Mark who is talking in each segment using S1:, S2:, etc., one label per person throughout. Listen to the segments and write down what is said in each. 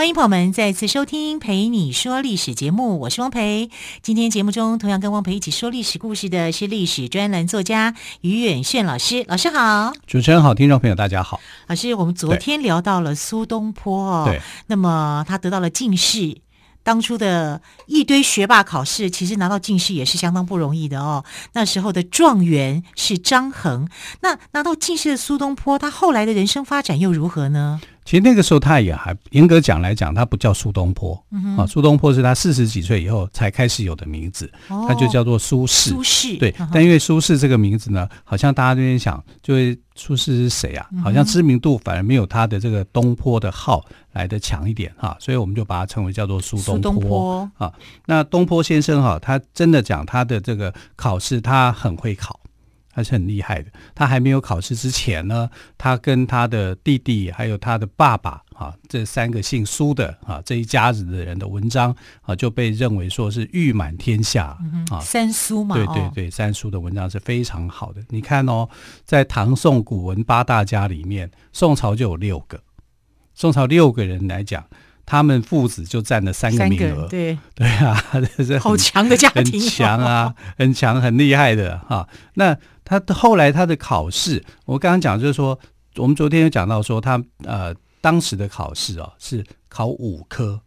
S1: 欢迎朋友们再次收听《陪你说历史》节目，我是汪培。今天节目中同样跟汪培一起说历史故事的是历史专栏作家于远炫老师，老师好。
S2: 主持人好，听众朋友大家好。
S1: 老师，我们昨天聊到了苏东坡哦，
S2: 对，
S1: 那么他得到了进士。当初的一堆学霸考试，其实拿到进士也是相当不容易的哦。那时候的状元是张衡，那拿到进士的苏东坡，他后来的人生发展又如何呢？
S2: 其实那个时候他也还严格讲来讲，他不叫苏东坡，
S1: 嗯、
S2: 啊，苏东坡是他四十几岁以后才开始有的名字，
S1: 哦、
S2: 他就叫做苏轼。苏
S1: 轼
S2: 对，
S1: 嗯、
S2: 但因为苏轼这个名字呢，好像大家都在想，就会苏轼是谁啊？好像知名度反而没有他的这个东坡的号来的强一点哈、啊，所以我们就把它称为叫做苏东坡，
S1: 东坡
S2: 啊。那东坡先生哈、啊，他真的讲他的这个考试，他很会考。他是很厉害的。他还没有考试之前呢，他跟他的弟弟还有他的爸爸啊，这三个姓苏的啊这一家子的人的文章啊，就被认为说是誉满天下、
S1: 嗯、
S2: 啊。
S1: 三苏嘛，
S2: 对对对，三苏的文章是非常好的。你看哦，在唐宋古文八大家里面，宋朝就有六个。宋朝六个人来讲，他们父子就占了三个名额。
S1: 对
S2: 对啊，这是
S1: 好强的家庭，
S2: 很强啊，很强，很厉害的哈、啊。那。他后来他的考试，我刚刚讲就是说，我们昨天有讲到说他呃当时的考试哦是考五科，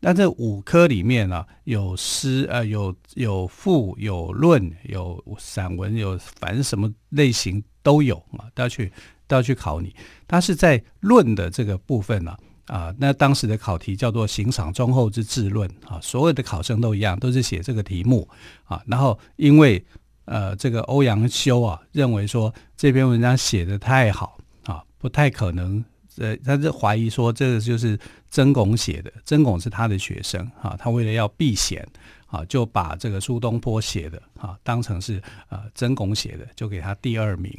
S2: 那这五科里面呢、有诗呃有有赋有论有散文有反正什么类型都有啊都要去都要去考你。他是在论的这个部分呢啊、那当时的考题叫做行赏忠厚之治论啊，所有的考生都一样，都是写这个题目啊，然后因为。呃，这个欧阳修啊，认为说这篇文章写的太好啊，不太可能。呃，他是怀疑说这个就是曾巩写的，曾巩是他的学生啊，他为了要避嫌啊，就把这个苏东坡写的啊当成是呃曾巩写的，就给他第二名，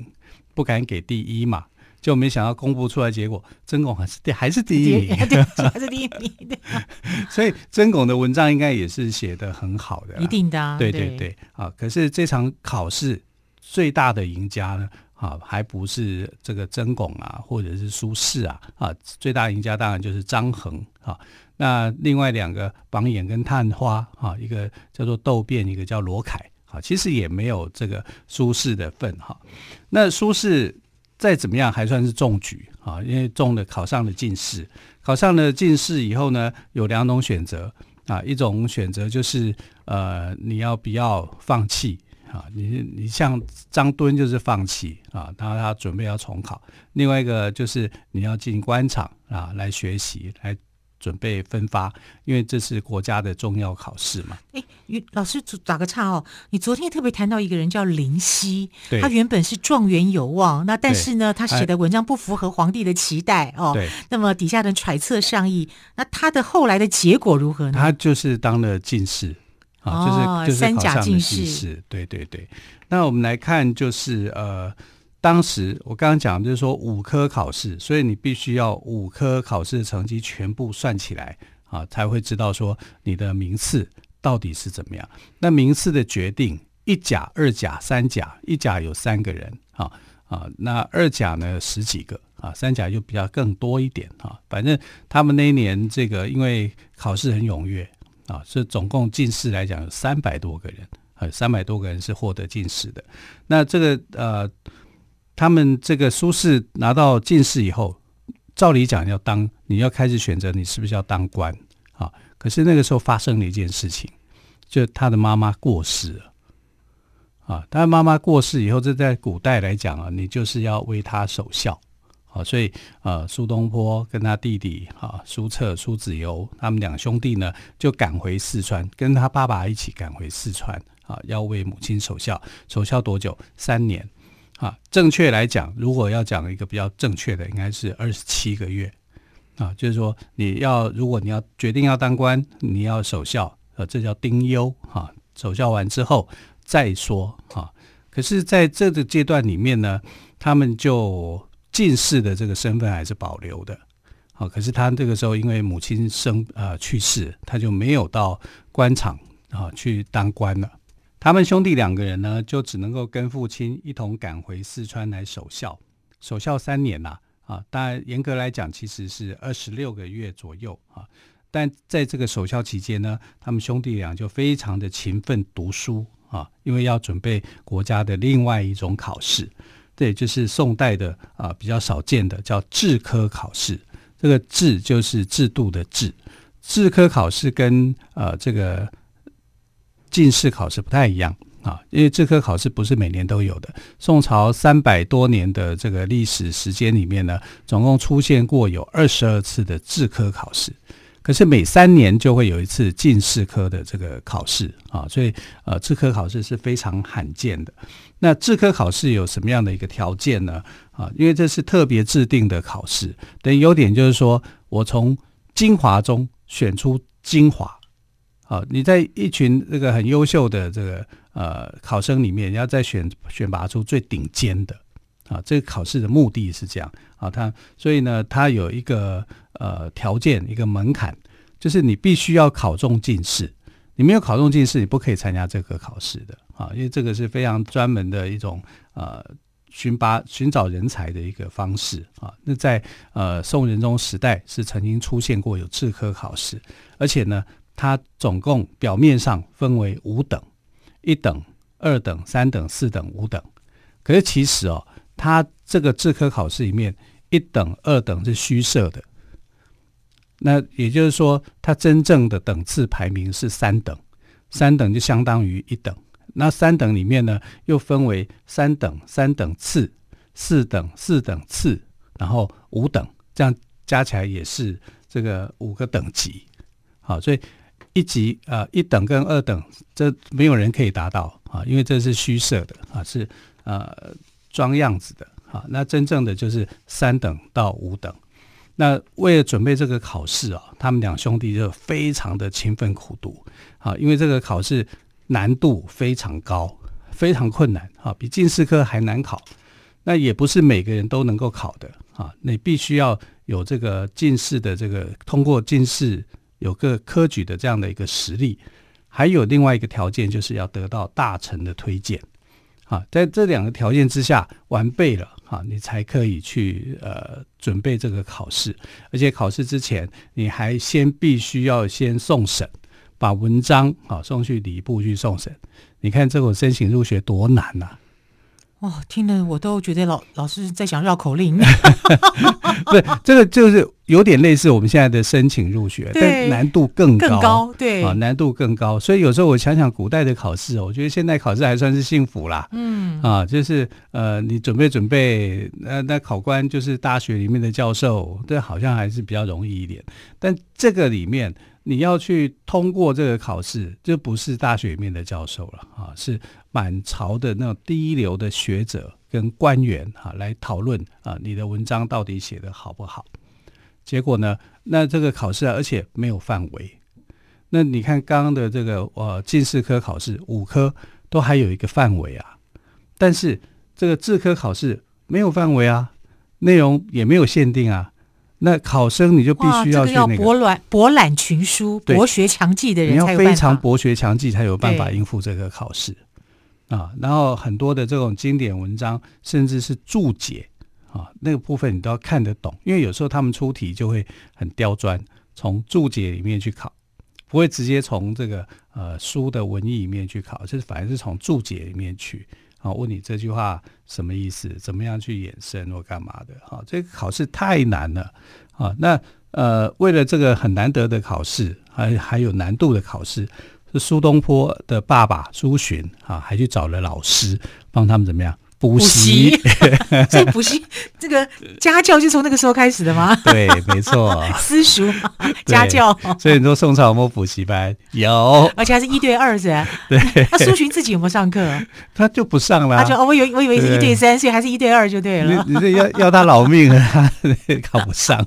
S2: 不敢给第一嘛。就没想到公布出来结果，曾巩还是第 还是第一名，
S1: 还是第一名。
S2: 所以曾巩的文章应该也是写的很好的，
S1: 一定的、啊。
S2: 对对对，啊！可是这场考试最大的赢家呢，啊，还不是这个曾巩啊，或者是苏轼啊，啊，最大赢家当然就是张衡啊。那另外两个榜眼跟探花啊，一个叫做窦辩，一个叫罗凯啊，其实也没有这个苏轼的份哈、啊。那苏轼。再怎么样还算是中举啊，因为中了考上了进士，考上了进士以后呢，有两种选择啊，一种选择就是呃你要不要放弃啊，你你像张敦就是放弃啊，他他准备要重考，另外一个就是你要进官场啊来学习来。准备分发，因为这是国家的重要考试嘛。
S1: 哎，于老师打个岔哦，你昨天特别谈到一个人叫林
S2: 夕，
S1: 他原本是状元有望，那但是呢，他写的文章不符合皇帝的期待哦。
S2: 对，
S1: 那么底下人揣测上意，那他的后来的结果如何呢？
S2: 他就是当了进士啊，就是、
S1: 哦、
S2: 就是
S1: 三甲进
S2: 士。对对对，那我们来看，就是呃。当时我刚刚讲就是说五科考试，所以你必须要五科考试的成绩全部算起来啊，才会知道说你的名次到底是怎么样。那名次的决定，一甲、二甲、三甲，一甲有三个人啊啊，那二甲呢十几个啊，三甲就比较更多一点啊。反正他们那一年这个因为考试很踊跃啊，所以总共进士来讲有三百多个人，啊，三百多个人是获得进士的。那这个呃。他们这个苏轼拿到进士以后，照理讲要当，你要开始选择你是不是要当官啊？可是那个时候发生了一件事情，就他的妈妈过世了啊。他妈妈过世以后，这在古代来讲啊，你就是要为他守孝啊。所以呃，苏东坡跟他弟弟啊，苏辙、苏子由他们两兄弟呢，就赶回四川，跟他爸爸一起赶回四川啊，要为母亲守孝。守孝多久？三年。啊，正确来讲，如果要讲一个比较正确的，应该是二十七个月。啊，就是说你要，如果你要决定要当官，你要守孝，呃，这叫丁忧。哈，守孝完之后，再说啊。可是，在这个阶段里面呢，他们就进士的这个身份还是保留的。好，可是他这个时候因为母亲生呃去世，他就没有到官场啊去当官了。他们兄弟两个人呢，就只能够跟父亲一同赶回四川来守孝，守孝三年呐啊，当然严格来讲其实是二十六个月左右啊。但在这个守孝期间呢，他们兄弟俩就非常的勤奋读书啊，因为要准备国家的另外一种考试，这也就是宋代的啊比较少见的叫制科考试。这个制就是制度的制，制科考试跟呃这个。进士考试不太一样啊，因为制科考试不是每年都有的。宋朝三百多年的这个历史时间里面呢，总共出现过有二十二次的制科考试，可是每三年就会有一次进士科的这个考试啊，所以呃，制科考试是非常罕见的。那制科考试有什么样的一个条件呢？啊，因为这是特别制定的考试，等于优点就是说我从精华中选出精华。啊，你在一群这个很优秀的这个呃考生里面，你要再选选拔出最顶尖的啊，这个考试的目的是这样啊，他所以呢，他有一个呃条件，一个门槛，就是你必须要考中进士，你没有考中进士，你不可以参加这个考试的啊，因为这个是非常专门的一种呃寻拔寻找人才的一个方式啊。那在呃宋仁宗时代是曾经出现过有制科考试，而且呢。它总共表面上分为五等，一等、二等、三等、四等、五等。可是其实哦，它这个制科考试里面，一等、二等是虚设的。那也就是说，它真正的等次排名是三等，三等就相当于一等。那三等里面呢，又分为三等、三等次、四等、四等次，然后五等，这样加起来也是这个五个等级。好，所以。一级啊、一等跟二等，这没有人可以达到啊，因为这是虚设的啊，是呃装样子的啊。那真正的就是三等到五等。那为了准备这个考试啊，他们两兄弟就非常的勤奋苦读啊，因为这个考试难度非常高，非常困难啊，比进士科还难考。那也不是每个人都能够考的啊，你必须要有这个进士的这个通过进士。有个科举的这样的一个实力，还有另外一个条件，就是要得到大臣的推荐。啊，在这两个条件之下完备了，哈，你才可以去呃准备这个考试。而且考试之前，你还先必须要先送审，把文章啊送去礼部去送审。你看这种申请入学多难呐！
S1: 哦，听了我都觉得老老师在讲绕口令。
S2: 不是，这个就是有点类似我们现在的申请入学，但难度更高，
S1: 更高，对
S2: 啊，难度更高。所以有时候我想想古代的考试，我觉得现在考试还算是幸福啦。嗯啊，就是呃，你准备准备，那那考官就是大学里面的教授，这好像还是比较容易一点。但这个里面。你要去通过这个考试，就不是大学里面的教授了啊，是满朝的那种第一流的学者跟官员啊来讨论啊，你的文章到底写的好不好？结果呢，那这个考试啊，而且没有范围。那你看刚刚的这个呃进士科考试，五科都还有一个范围啊，但是这个制科考试没有范围啊，内容也没有限定啊。那考生你就必须要去那个
S1: 博览博览群书、博学强记的人，
S2: 你要非常博学强记才有办法应付这个考试啊。然后很多的这种经典文章，甚至是注解啊，那个部分你都要看得懂，因为有时候他们出题就会很刁钻，从注解里面去考，不会直接从这个呃书的文意里面去考，就是反而是从注解里面去。啊，问你这句话什么意思？怎么样去衍生或干嘛的？哈，这个考试太难了啊！那呃，为了这个很难得的考试，还还有难度的考试，是苏东坡的爸爸苏洵啊，还去找了老师帮他们怎么样？补习，
S1: 这补习 这个家教就从那个时候开始的吗？
S2: 对，没错，
S1: 私塾家教。
S2: 所以你说宋朝有没有补习班？有，
S1: 而且还是一对二是吧？
S2: 对。
S1: 那苏洵自己有没有上课？
S2: 他就不上了。
S1: 他就哦，我以为我以为是一对三，所以还是一对二就对了。
S2: 你这要要他老命啊，他考不上，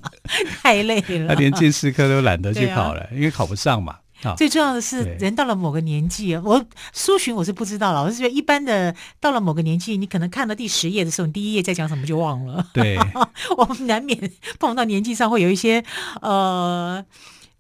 S1: 太累了。
S2: 他连进士科都懒得去考了，因为考不上嘛。啊。
S1: 最重要的是，人到了某个年纪，我苏洵我是不知道了。我是觉得一般的，到了某个年纪，你可能看到第十页的时候，你第一页在讲什么就忘了。
S2: 对，
S1: 我们难免碰到年纪上会有一些呃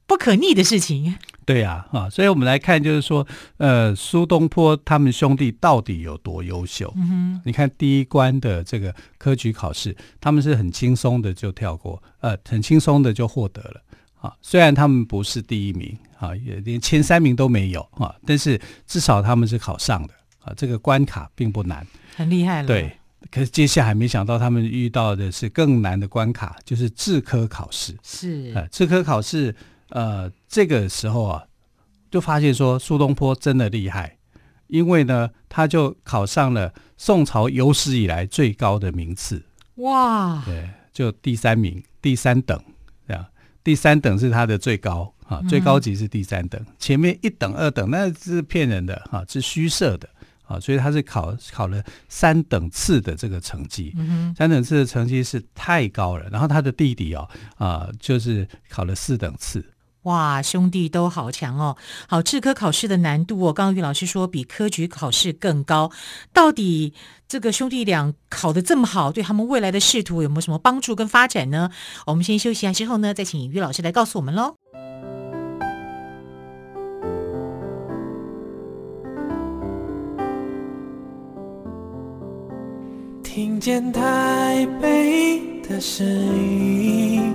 S1: 不可逆的事情。
S2: 对呀，啊，所以我们来看，就是说，呃，苏东坡他们兄弟到底有多优秀？嗯哼，你看第一关的这个科举考试，他们是很轻松的就跳过，呃，很轻松的就获得了。啊，虽然他们不是第一名，啊，也连前三名都没有啊，但是至少他们是考上的啊，这个关卡并不难，
S1: 很厉害了。
S2: 对，可是接下来没想到他们遇到的是更难的关卡，就是制科考试。
S1: 是，
S2: 呃，制科考试。呃，这个时候啊，就发现说苏东坡真的厉害，因为呢，他就考上了宋朝有史以来最高的名次。
S1: 哇！
S2: 对，就第三名，第三等，第三等是他的最高啊，最高级是第三等，嗯、前面一等、二等那是骗人的哈、啊，是虚设的啊，所以他是考考了三等次的这个成绩，嗯、三等次的成绩是太高了。然后他的弟弟哦啊，就是考了四等次。
S1: 哇，兄弟都好强哦！好，制科考试的难度哦，刚刚于老师说比科举考试更高。到底这个兄弟俩考得这么好，对他们未来的仕途有没有什么帮助跟发展呢？我们先休息一下，之后呢，再请于老师来告诉我们喽。
S3: 听见台北的声音。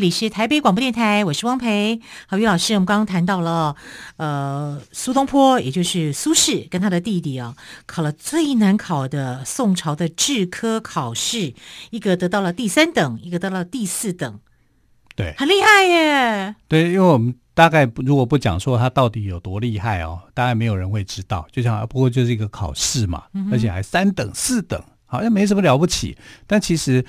S1: 这里是台北广播电台，我是汪培。好，于老师，我们刚刚谈到了，呃，苏东坡，也就是苏轼，跟他的弟弟啊，考了最难考的宋朝的制科考试，一个得到了第三等，一个得到了第四等，
S2: 对，
S1: 很厉害耶。
S2: 对，因为我们大概如果不讲说他到底有多厉害哦，大概没有人会知道。就像不过就是一个考试嘛，嗯、而且还三等、四等，好像没什么了不起。但其实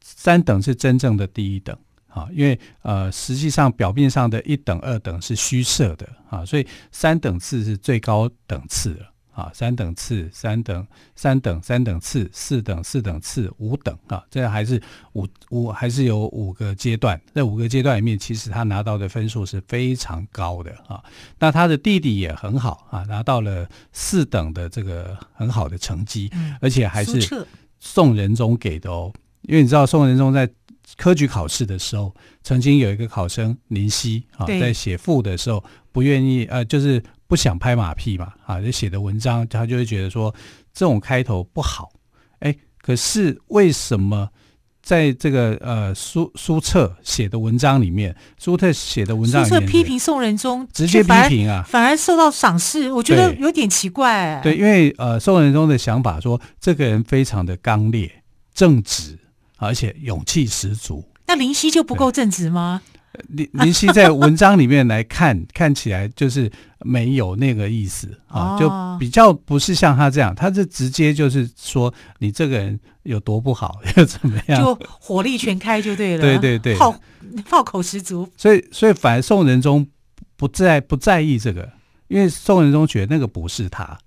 S2: 三等是真正的第一等。啊，因为呃，实际上表面上的一等、二等是虚设的啊，所以三等次是最高等次了啊，三等次、三等、三等、三等次、四等、四等次、五等啊，这还是五五还是有五个阶段，在五个阶段里面，其实他拿到的分数是非常高的啊。那他的弟弟也很好啊，拿到了四等的这个很好的成绩，嗯、而且还是宋仁宗给的哦，因为你知道宋仁宗在。科举考试的时候，曾经有一个考生林夕啊，在写赋的时候不愿意呃，就是不想拍马屁嘛啊，就写的文章他就会觉得说这种开头不好。哎，可是为什么在这个呃苏苏澈写的文章里面，苏澈写的文章里面，
S1: 苏澈批评宋仁宗，
S2: 直接批评啊，
S1: 反而受到赏识，我觉得有点奇怪。
S2: 对，因为呃宋仁宗的想法说这个人非常的刚烈正直。而且勇气十足，
S1: 那林夕就不够正直吗？
S2: 林林夕在文章里面来看，看起来就是没有那个意思啊，就比较不是像他这样，他是直接就是说你这个人有多不好，又怎么样，
S1: 就火力全开就对了。
S2: 对对对，
S1: 炮炮口十足。
S2: 所以所以反而宋仁宗不在不在意这个，因为宋仁宗觉得那个不是他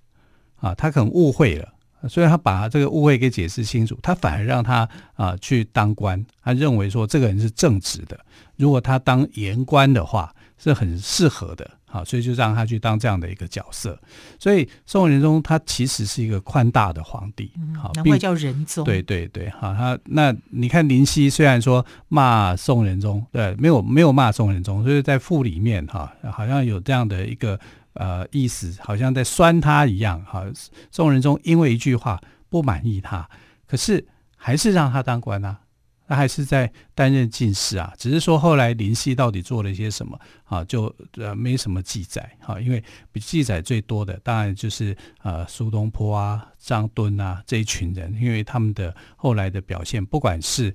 S2: 啊，他可能误会了。所以他把这个误会给解释清楚，他反而让他啊、呃、去当官。他认为说这个人是正直的，如果他当言官的话是很适合的，好，所以就让他去当这样的一个角色。所以宋仁宗他其实是一个宽大的皇帝，好、嗯，
S1: 难怪叫仁宗。
S2: 对对对，好，他那你看林夕虽然说骂宋仁宗，对，没有没有骂宋仁宗，所以在赋里面哈，好像有这样的一个。呃，意思好像在酸他一样，哈。宋仁宗因为一句话不满意他，可是还是让他当官啊。他还是在担任进士啊，只是说后来林夕到底做了一些什么啊，就呃没什么记载哈，因为记载最多的当然就是呃苏东坡啊、张敦啊这一群人，因为他们的后来的表现，不管是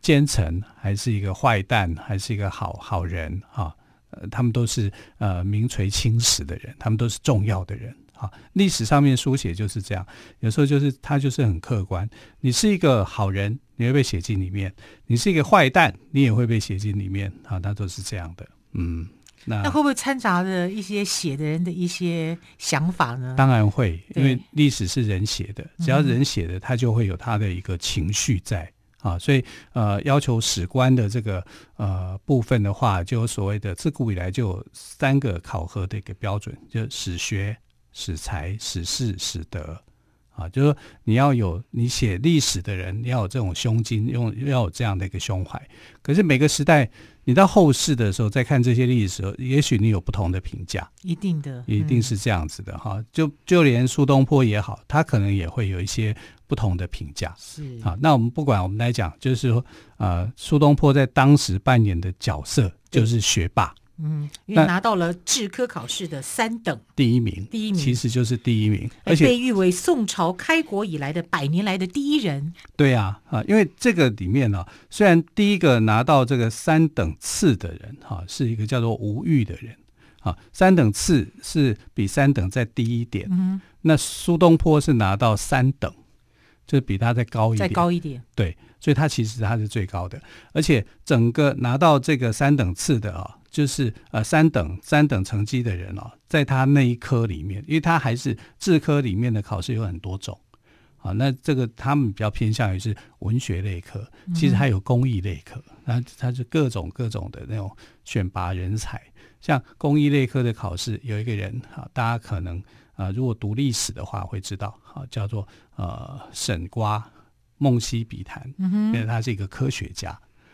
S2: 奸臣还是一个坏蛋，还是一个好好人哈，呃，他们都是呃名垂青史的人，他们都是重要的人。好，历史上面书写就是这样，有时候就是他就是很客观。你是一个好人，你会被写进里面；你是一个坏蛋，你也会被写进里面。啊，他都是这样的。嗯，那
S1: 那会不会掺杂着一些写的人的一些想法呢？
S2: 当然会，因为历史是人写的，只要人写的，他就会有他的一个情绪在啊。所以呃，要求史官的这个呃部分的话，就所谓的自古以来就有三个考核的一个标准，就史学。史才、史事、史德，啊，就是说你要有你写历史的人，你要有这种胸襟，用要有这样的一个胸怀。可是每个时代，你到后世的时候再看这些历史的时候，也许你有不同的评价，
S1: 一定的，
S2: 一定是这样子的哈、嗯。就就连苏东坡也好，他可能也会有一些不同的评价。
S1: 是
S2: 啊，那我们不管，我们来讲，就是说，呃，苏东坡在当时扮演的角色就是学霸。
S1: 嗯，因为拿到了制科考试的三等。
S2: 第一名，
S1: 第一名。
S2: 其实就是第一名，而且
S1: 被誉为宋朝开国以来的百年来的第一人。
S2: 对啊，啊，因为这个里面呢、啊，虽然第一个拿到这个三等次的人哈、啊，是一个叫做吴玉的人，啊，三等次是比三等再低一点。嗯，那苏东坡是拿到三等，就是比他再高一点，
S1: 再高一点。
S2: 对，所以他其实他是最高的，而且整个拿到这个三等次的啊。就是呃三等三等成绩的人哦，在他那一科里面，因为他还是制科里面的考试有很多种，啊，那这个他们比较偏向于是文学类科，其实还有工艺类科，那他是各种各种的那种选拔人才。像工艺类科的考试，有一个人啊，大家可能啊，如果读历史的话会知道，啊，叫做呃沈瓜梦溪笔谈，因为他是一个科学家，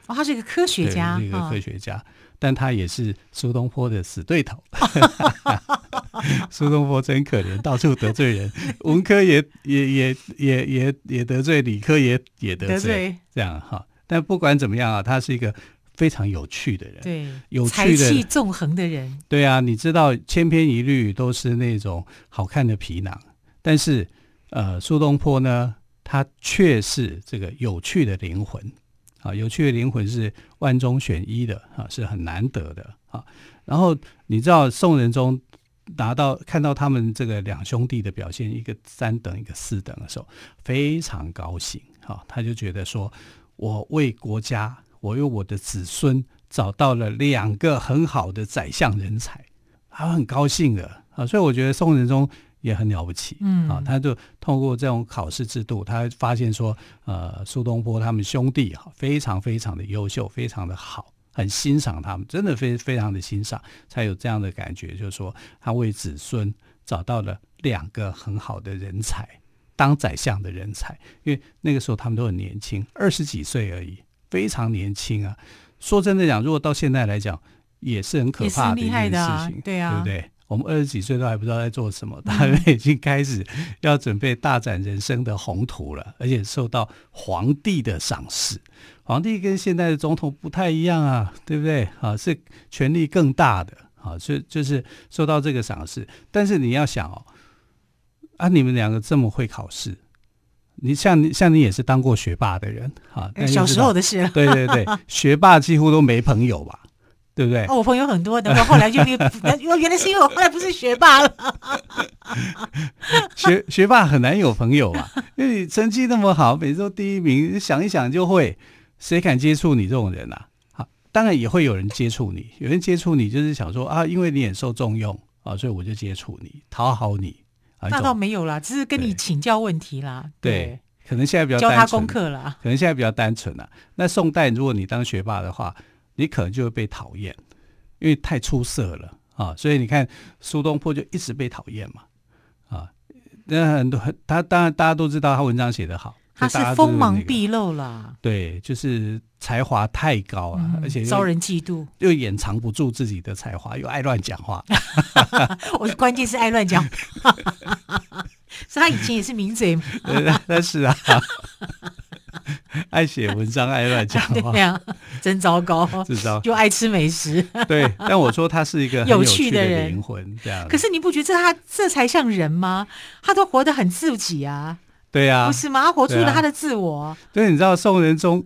S1: 哦，他是一个科学家，
S2: 是一个科学家。哦但他也是苏东坡的死对头，苏东坡真可怜，到处得罪人，文科也也也也也也得罪，理科也也得罪，得罪。这样哈。但不管怎么样啊，他是一个非常有趣的人，
S1: 对，
S2: 有趣的
S1: 才气纵横的人。
S2: 对啊，你知道千篇一律都是那种好看的皮囊，但是呃，苏东坡呢，他却是这个有趣的灵魂。啊，有趣的灵魂是万中选一的啊，是很难得的啊。然后你知道宋仁宗拿到看到他们这个两兄弟的表现，一个三等，一个四等的时候，非常高兴啊。他就觉得说，我为国家，我为我的子孙找到了两个很好的宰相人才，他很高兴的啊。所以我觉得宋仁宗。也很了不起，嗯啊，他就通过这种考试制度，他发现说，呃，苏东坡他们兄弟哈，非常非常的优秀，非常的好，很欣赏他们，真的非非常的欣赏，才有这样的感觉，就是说他为子孙找到了两个很好的人才，当宰相的人才，因为那个时候他们都很年轻，二十几岁而已，非常年轻啊。说真的讲，如果到现在来讲，也是很可怕的一件事情，啊对啊，对不对？我们二十几岁都还不知道在做什么，他们已经开始要准备大展人生的宏图了，而且受到皇帝的赏识。皇帝跟现在的总统不太一样啊，对不对？啊，是权力更大的啊，就就是受到这个赏识。但是你要想哦，啊，你们两个这么会考试，你像你像你也是当过学霸的人啊，
S1: 小时候的事。
S2: 对对对，学霸几乎都没朋友吧。对不对？
S1: 哦，我朋友很多等，我后来就原原来是因为我后来不是学霸了。
S2: 学学霸很难有朋友啊，因为你成绩那么好，每次都第一名，想一想就会，谁敢接触你这种人啊？好，当然也会有人接触你，有人接触你就是想说啊，因为你很受重用啊，所以我就接触你，讨好你。
S1: 那倒没有啦，只是跟你请教问题啦。对，对
S2: 可能现在比较
S1: 教他功课了，
S2: 可能现在比较单纯啦。那宋代如果你当学霸的话。你可能就会被讨厌，因为太出色了啊！所以你看苏东坡就一直被讨厌嘛啊！那很多他当然大家都知道他文章写得好，
S1: 他是锋芒毕露了。
S2: 对，就是才华太高了，嗯，而且
S1: 招人嫉妒，
S2: 又掩藏不住自己的才华，又爱乱讲话。
S1: 我关键是爱乱讲话，所以他以前也是名嘴嘛。
S2: 那是啊。爱写文章，爱乱讲话，
S1: 对呀，真糟糕，
S2: 真糟，
S1: 就爱吃美食。
S2: 对，但我说他是一个有趣的灵魂，这样。
S1: 可是你不觉得这他这才像人吗？他都活得很自己啊。
S2: 对呀，
S1: 不是吗？他活出了他的自我。
S2: 对，你知道宋仁宗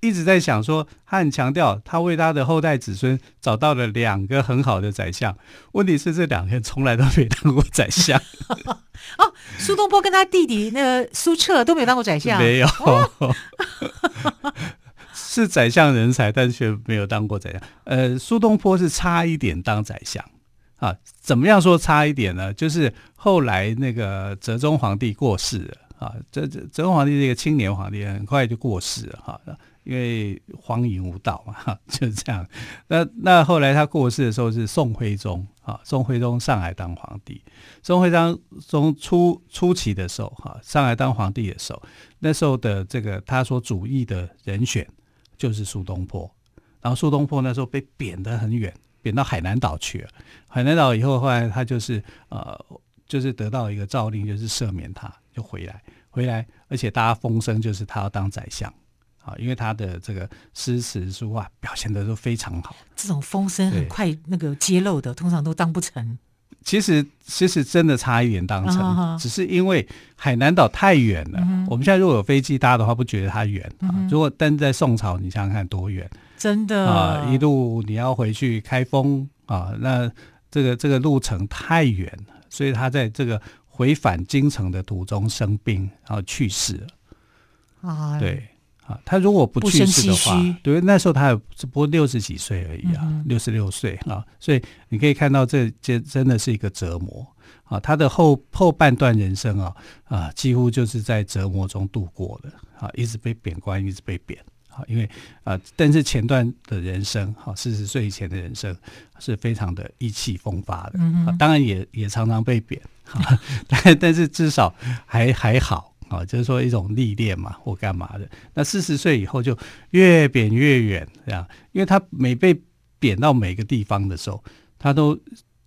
S2: 一直在想说，他很强调他为他的后代子孙找到了两个很好的宰相。问题是这两个人从来都没当过宰相。
S1: 哦，苏东坡跟他弟弟那个苏辙都没有当过宰相，
S2: 没有，是宰相人才，但却没有当过宰相。呃，苏东坡是差一点当宰相啊。怎么样说差一点呢？就是后来那个哲宗皇帝过世了啊，这这哲宗皇帝是一个青年皇帝，很快就过世了哈。因为荒淫无道嘛，就是这样。那那后来他过世的时候是宋徽宗啊，宋徽宗上海当皇帝。宋徽宗从初初期的时候哈，上海当皇帝的时候，那时候的这个他所主义的人选就是苏东坡。然后苏东坡那时候被贬得很远，贬到海南岛去了。海南岛以后，后来他就是呃，就是得到一个诏令，就是赦免他，就回来，回来，而且大家风声就是他要当宰相。啊，因为他的这个诗词书画表现的都非常好，
S1: 这种风声很快那个揭露的，通常都当不成。
S2: 其实，其实真的差一点当成，啊、只是因为海南岛太远了。嗯、我们现在如果有飞机搭的话，不觉得它远、嗯、啊。如果但在宋朝，你想想看多远，
S1: 真的
S2: 啊，一路你要回去开封啊，那这个这个路程太远了，所以他在这个回返京城的途中生病，然后去世了。啊，对。他如果不去世的话，对，那时候他也只不过六十几岁而已啊，六十六岁啊，所以你可以看到这这真的是一个折磨啊。他的后后半段人生啊啊，几乎就是在折磨中度过的啊，一直被贬官，一直被贬啊。因为啊，但是前段的人生哈，四十岁以前的人生是非常的意气风发的啊，当然也也常常被贬啊，但但是至少还还好。啊，就是说一种历练嘛，或干嘛的。那四十岁以后就越贬越远，这样，因为他每被贬到每个地方的时候，他都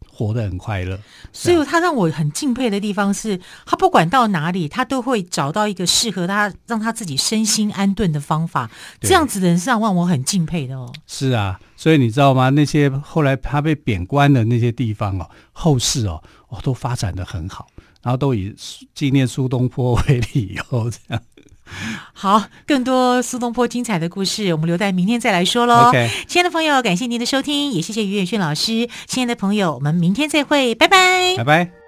S2: 活得很快乐。
S1: 所以，他让我很敬佩的地方是，他不管到哪里，他都会找到一个适合他、让他自己身心安顿的方法。这样子的人是让我很敬佩的哦。
S2: 是啊，所以你知道吗？那些后来他被贬官的那些地方哦，后世哦，哦，都发展的很好。然后都以纪念苏东坡为理由，这样。
S1: 好，更多苏东坡精彩的故事，我们留待明天再来说喽。亲爱的朋友，感谢您的收听，也谢谢于远炫老师。亲爱的朋友，我们明天再会，拜拜，
S2: 拜拜。